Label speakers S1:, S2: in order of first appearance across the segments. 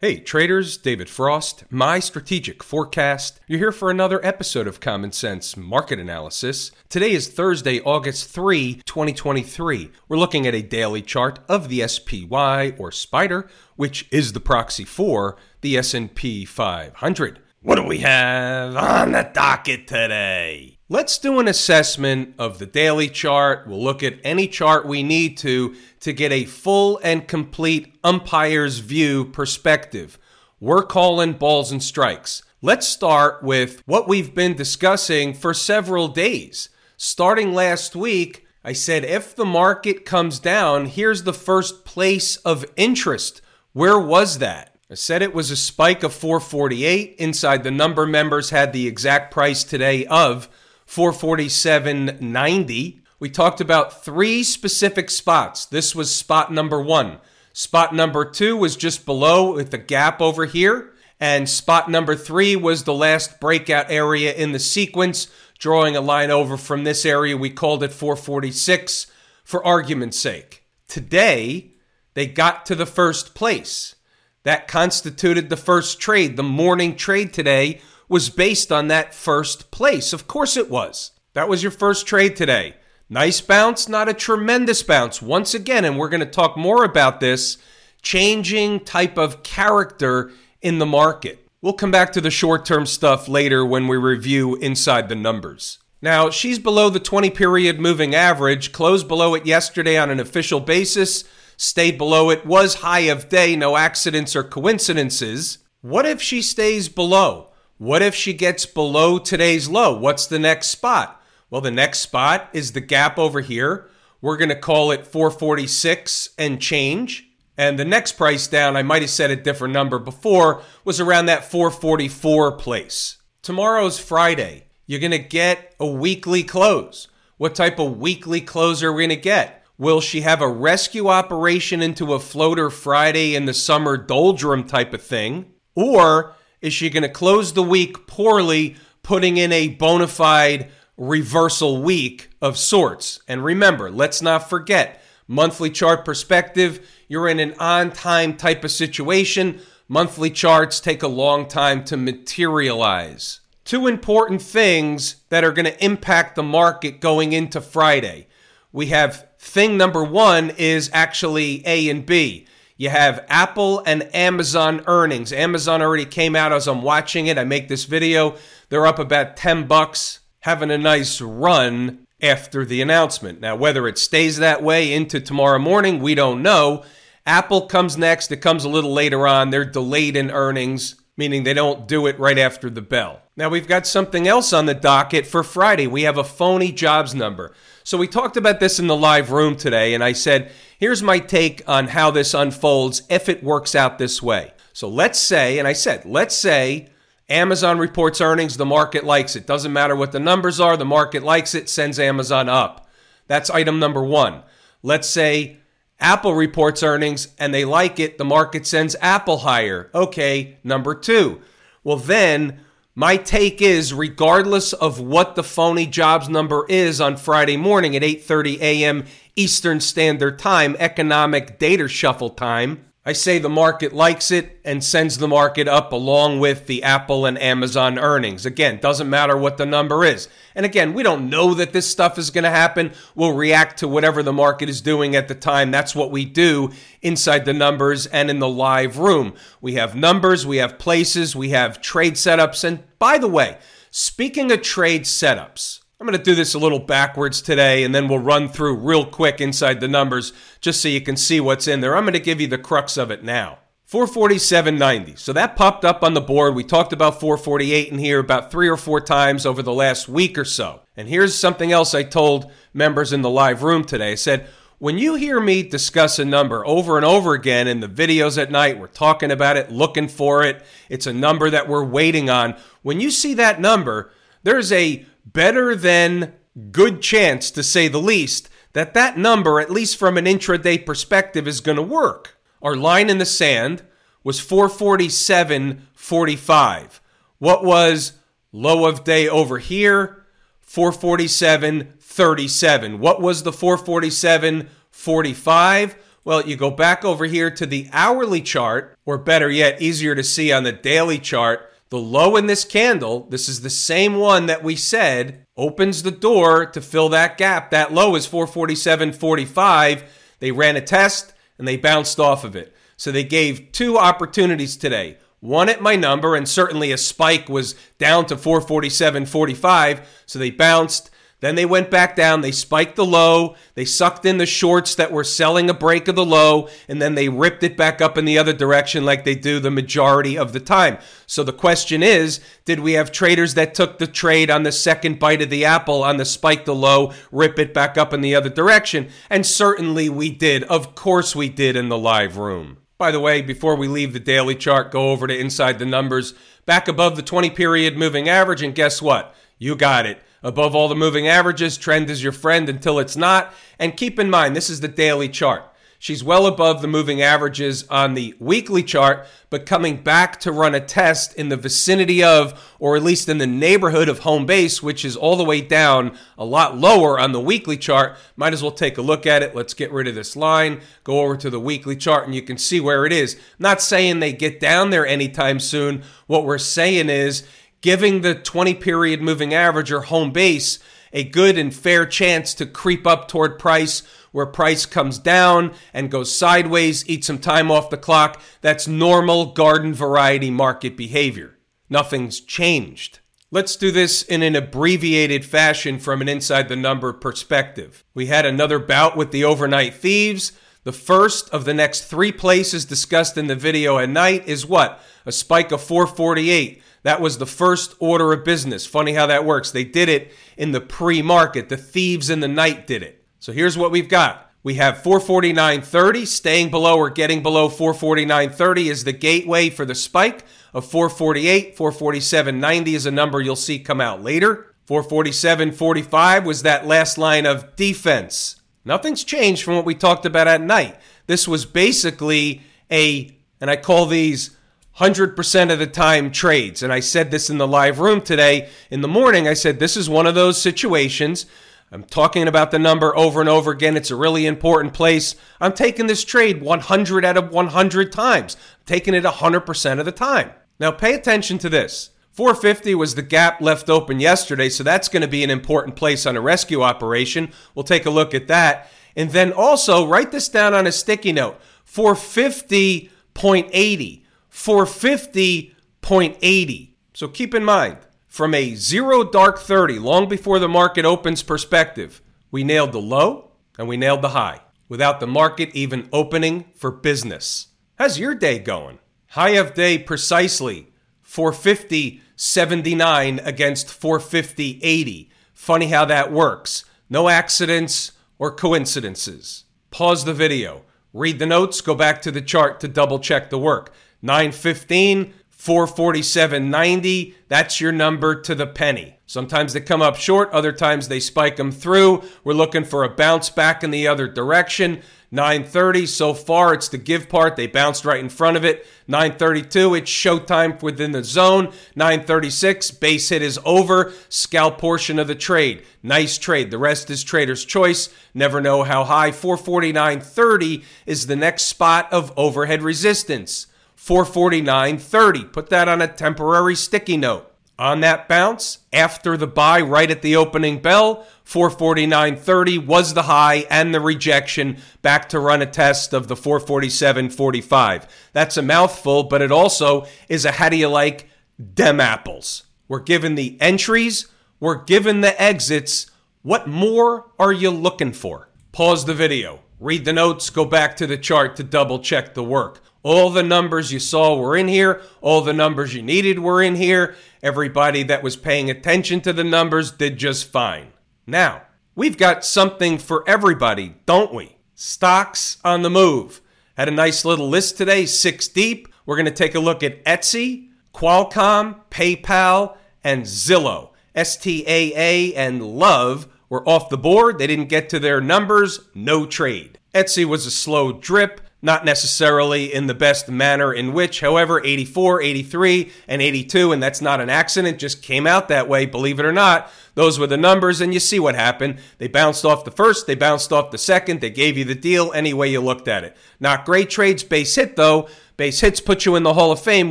S1: Hey traders, David Frost, my strategic forecast. You're here for another episode of Common Sense Market Analysis. Today is Thursday, August 3, 2023. We're looking at a daily chart of the SPY or Spider, which is the proxy for the S&P 500. What do we have on the docket today? Let's do an assessment of the daily chart. We'll look at any chart we need to to get a full and complete umpire's view perspective. We're calling balls and strikes. Let's start with what we've been discussing for several days. Starting last week, I said if the market comes down, here's the first place of interest. Where was that? I said it was a spike of 448. Inside the number members had the exact price today of 447.90. We talked about three specific spots. This was spot number one. Spot number two was just below with the gap over here. And spot number three was the last breakout area in the sequence, drawing a line over from this area. We called it 446 for argument's sake. Today, they got to the first place. That constituted the first trade. The morning trade today was based on that first place. Of course it was. That was your first trade today. Nice bounce, not a tremendous bounce. Once again, and we're going to talk more about this changing type of character in the market. We'll come back to the short term stuff later when we review inside the numbers. Now, she's below the 20 period moving average, closed below it yesterday on an official basis stayed below it, was high of day, no accidents or coincidences. What if she stays below? What if she gets below today's low? What's the next spot? Well, the next spot is the gap over here. We're going to call it 446 and change. And the next price down, I might have said a different number before, was around that 444 place. Tomorrow's Friday. You're going to get a weekly close. What type of weekly close are we going to get? Will she have a rescue operation into a floater Friday in the summer doldrum type of thing? Or is she going to close the week poorly, putting in a bona fide reversal week of sorts? And remember, let's not forget monthly chart perspective, you're in an on time type of situation. Monthly charts take a long time to materialize. Two important things that are going to impact the market going into Friday. We have thing number one is actually A and B. You have Apple and Amazon earnings. Amazon already came out as I'm watching it. I make this video. They're up about 10 bucks, having a nice run after the announcement. Now, whether it stays that way into tomorrow morning, we don't know. Apple comes next. It comes a little later on. They're delayed in earnings, meaning they don't do it right after the bell. Now, we've got something else on the docket for Friday. We have a phony jobs number. So we talked about this in the live room today, and I said, here's my take on how this unfolds if it works out this way. So let's say, and I said, let's say Amazon reports earnings, the market likes it. Doesn't matter what the numbers are, the market likes it, sends Amazon up. That's item number one. Let's say Apple reports earnings and they like it, the market sends Apple higher. Okay, number two. Well, then my take is regardless of what the phony jobs number is on Friday morning at 8:30 a.m. Eastern Standard Time, economic data shuffle time, I say the market likes it and sends the market up along with the Apple and Amazon earnings. Again, doesn't matter what the number is. And again, we don't know that this stuff is going to happen. We'll react to whatever the market is doing at the time. That's what we do inside the numbers and in the live room. We have numbers, we have places, we have trade setups. And by the way, speaking of trade setups, I'm going to do this a little backwards today, and then we'll run through real quick inside the numbers just so you can see what's in there. I'm going to give you the crux of it now. 447.90. So that popped up on the board. We talked about 448 in here about three or four times over the last week or so. And here's something else I told members in the live room today. I said, when you hear me discuss a number over and over again in the videos at night, we're talking about it, looking for it, it's a number that we're waiting on. When you see that number, there's a better than good chance, to say the least, that that number, at least from an intraday perspective, is going to work. Our line in the sand was 447.45. What was low of day over here? 447.37. What was the 447.45? Well, you go back over here to the hourly chart, or better yet, easier to see on the daily chart. The low in this candle, this is the same one that we said opens the door to fill that gap. That low is 447.45. They ran a test and they bounced off of it. So they gave two opportunities today. One at my number, and certainly a spike was down to 447.45. So they bounced. Then they went back down, they spiked the low, they sucked in the shorts that were selling a break of the low, and then they ripped it back up in the other direction like they do the majority of the time. So the question is did we have traders that took the trade on the second bite of the apple on the spike the low, rip it back up in the other direction? And certainly we did. Of course we did in the live room. By the way, before we leave the daily chart, go over to inside the numbers, back above the 20 period moving average, and guess what? You got it. Above all the moving averages, trend is your friend until it's not. And keep in mind, this is the daily chart. She's well above the moving averages on the weekly chart, but coming back to run a test in the vicinity of, or at least in the neighborhood of home base, which is all the way down a lot lower on the weekly chart. Might as well take a look at it. Let's get rid of this line, go over to the weekly chart, and you can see where it is. Not saying they get down there anytime soon. What we're saying is giving the 20 period moving average or home base a good and fair chance to creep up toward price where price comes down and goes sideways, eat some time off the clock. That's normal garden variety market behavior. Nothing's changed. Let's do this in an abbreviated fashion from an inside the number perspective. We had another bout with the overnight thieves. The first of the next three places discussed in the video at night is what? A spike of 448. That was the first order of business. Funny how that works. They did it in the pre market. The thieves in the night did it. So here's what we've got. We have 449.30 staying below or getting below 449.30 is the gateway for the spike of 448. 447.90 is a number you'll see come out later. 447.45 was that last line of defense. Nothing's changed from what we talked about at night. This was basically a, and I call these 100% of the time trades. And I said this in the live room today in the morning. I said, this is one of those situations. I'm talking about the number over and over again. It's a really important place. I'm taking this trade 100 out of 100 times, I'm taking it 100% of the time. Now, pay attention to this. 450 was the gap left open yesterday, so that's going to be an important place on a rescue operation. We'll take a look at that. And then also write this down on a sticky note 450.80. 450.80. So keep in mind, from a zero dark 30, long before the market opens perspective, we nailed the low and we nailed the high without the market even opening for business. How's your day going? High of day precisely 450.79 against 450.80. Funny how that works. No accidents or coincidences. Pause the video, read the notes, go back to the chart to double check the work. 915, 447.90. That's your number to the penny. Sometimes they come up short, other times they spike them through. We're looking for a bounce back in the other direction. 930 so far it's the give part. They bounced right in front of it. 932 it's showtime within the zone. 936 base hit is over. Scalp portion of the trade. Nice trade. The rest is trader's choice. Never know how high. 449.30 is the next spot of overhead resistance 449.30. Put that on a temporary sticky note. On that bounce, after the buy right at the opening bell, 449.30 was the high and the rejection back to run a test of the 447.45. That's a mouthful, but it also is a how do you like dem apples. We're given the entries, we're given the exits. What more are you looking for? Pause the video, read the notes, go back to the chart to double check the work. All the numbers you saw were in here. All the numbers you needed were in here. Everybody that was paying attention to the numbers did just fine. Now, we've got something for everybody, don't we? Stocks on the move. Had a nice little list today, six deep. We're going to take a look at Etsy, Qualcomm, PayPal, and Zillow. STAA and Love were off the board. They didn't get to their numbers. No trade. Etsy was a slow drip. not necessarily in the best manner in which, however, 84, 83, and 82, and that's not an accident, just came out that way, believe it or not. Those were the numbers, and you see what happened. They bounced off the first, they bounced off the second, they gave you the deal any way you looked at it. Not great trades, base hit though. Base hits put you in the Hall of Fame,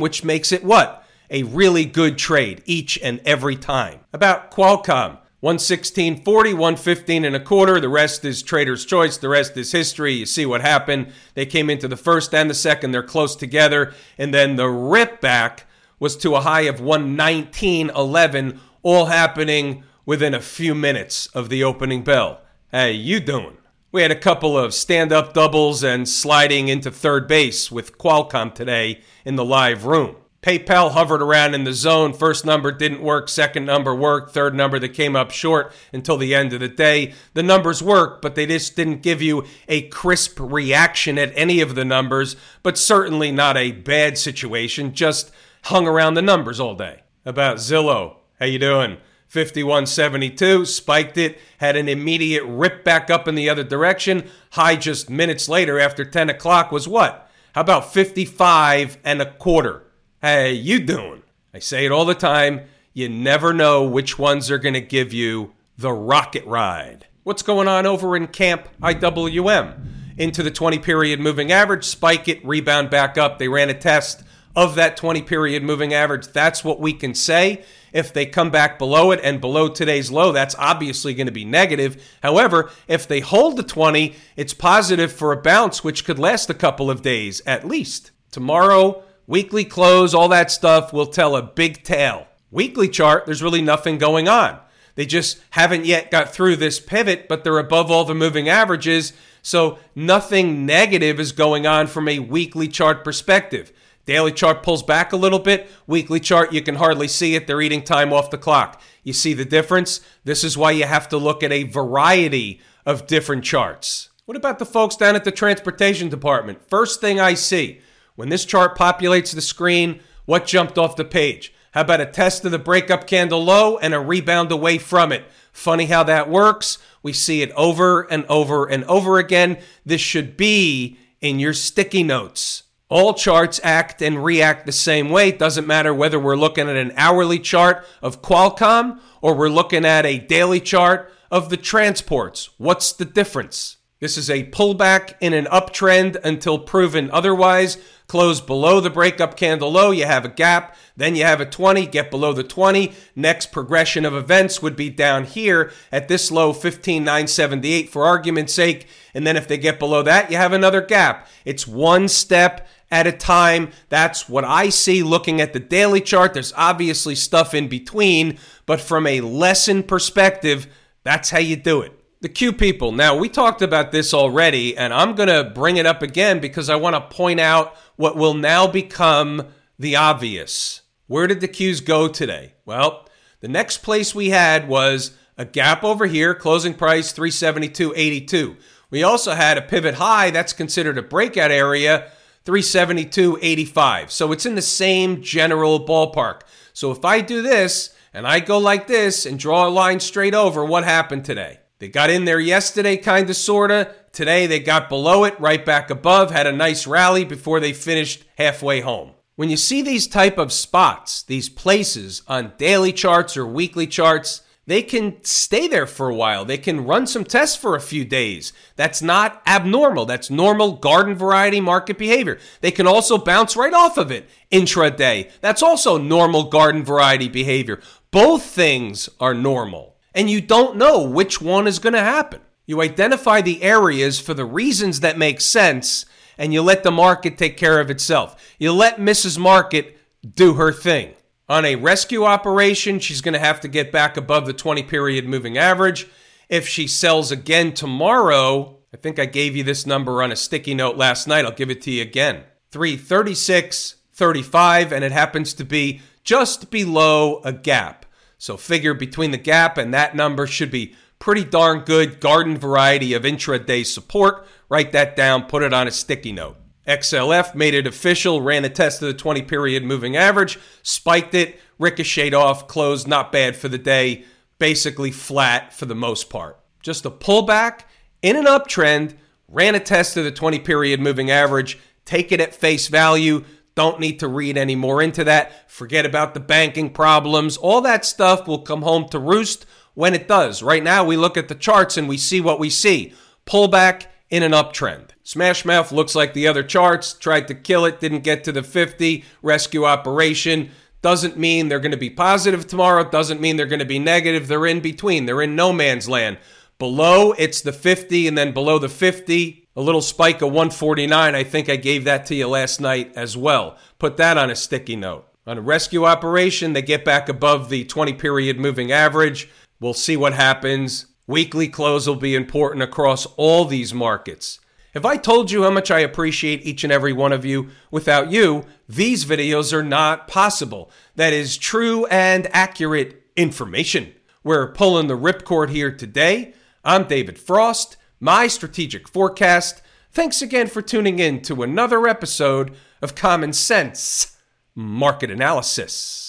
S1: which makes it what? A really good trade each and every time. About Qualcomm. 116.40, 115 and a quarter. The rest is trader's choice. The rest is history. You see what happened. They came into the first and the second. They're close together. And then the rip back was to a high of 119.11, all happening within a few minutes of the opening bell. Hey, you doing? We had a couple of stand up doubles and sliding into third base with Qualcomm today in the live room. PayPal hovered around in the zone. First number didn't work, second number worked, third number that came up short until the end of the day. The numbers worked, but they just didn't give you a crisp reaction at any of the numbers, but certainly not a bad situation, just hung around the numbers all day. About Zillow, how you doing? 5172, spiked it, had an immediate rip back up in the other direction. High just minutes later after 10 o'clock was what? How about 55 and a quarter? Hey, you doing? I say it all the time. You never know which ones are going to give you the rocket ride. What's going on over in Camp IWM? Into the 20 period moving average, spike it, rebound back up. They ran a test of that 20 period moving average. That's what we can say. If they come back below it and below today's low, that's obviously going to be negative. However, if they hold the 20, it's positive for a bounce, which could last a couple of days at least. Tomorrow, Weekly close, all that stuff will tell a big tale. Weekly chart, there's really nothing going on. They just haven't yet got through this pivot, but they're above all the moving averages. So nothing negative is going on from a weekly chart perspective. Daily chart pulls back a little bit. Weekly chart, you can hardly see it. They're eating time off the clock. You see the difference? This is why you have to look at a variety of different charts. What about the folks down at the transportation department? First thing I see, when this chart populates the screen, what jumped off the page? How about a test of the breakup candle low and a rebound away from it? Funny how that works. We see it over and over and over again. This should be in your sticky notes. All charts act and react the same way. It doesn't matter whether we're looking at an hourly chart of Qualcomm or we're looking at a daily chart of the transports. What's the difference? This is a pullback in an uptrend until proven otherwise. Close below the breakup candle low, you have a gap. Then you have a 20, get below the 20. Next progression of events would be down here at this low, 15978 for argument's sake. And then if they get below that, you have another gap. It's one step at a time. That's what I see looking at the daily chart. There's obviously stuff in between, but from a lesson perspective, that's how you do it. The Q people. Now, we talked about this already, and I'm going to bring it up again because I want to point out what will now become the obvious. Where did the Qs go today? Well, the next place we had was a gap over here, closing price 372.82. We also had a pivot high, that's considered a breakout area, 372.85. So it's in the same general ballpark. So if I do this and I go like this and draw a line straight over, what happened today? They got in there yesterday, kind of, sort of. Today they got below it, right back above, had a nice rally before they finished halfway home. When you see these type of spots, these places on daily charts or weekly charts, they can stay there for a while. They can run some tests for a few days. That's not abnormal. That's normal garden variety market behavior. They can also bounce right off of it intraday. That's also normal garden variety behavior. Both things are normal and you don't know which one is going to happen. You identify the areas for the reasons that make sense, and you let the market take care of itself. You let Mrs. Market do her thing. On a rescue operation, she's going to have to get back above the 20 period moving average. If she sells again tomorrow, I think I gave you this number on a sticky note last night. I'll give it to you again 336.35, and it happens to be just below a gap. So figure between the gap and that number should be pretty darn good garden variety of intraday support. Write that down, put it on a sticky note. XLF made it official, ran a test of the 20 period moving average, spiked it, ricocheted off, closed not bad for the day, basically flat for the most part. Just a pullback in an uptrend ran a test of the 20 period moving average, take it at face value. Don't need to read any more into that. Forget about the banking problems. All that stuff will come home to roost when it does. Right now, we look at the charts and we see what we see pullback in an uptrend. Smash Mouth looks like the other charts, tried to kill it, didn't get to the 50, rescue operation. Doesn't mean they're going to be positive tomorrow, doesn't mean they're going to be negative. They're in between, they're in no man's land. Below, it's the 50, and then below the 50, a little spike of 149. I think I gave that to you last night as well. Put that on a sticky note. On a rescue operation, they get back above the 20 period moving average. We'll see what happens. Weekly close will be important across all these markets. If I told you how much I appreciate each and every one of you, without you, these videos are not possible. That is true and accurate information. We're pulling the ripcord here today. I'm David Frost, my strategic forecast. Thanks again for tuning in to another episode of Common Sense Market Analysis.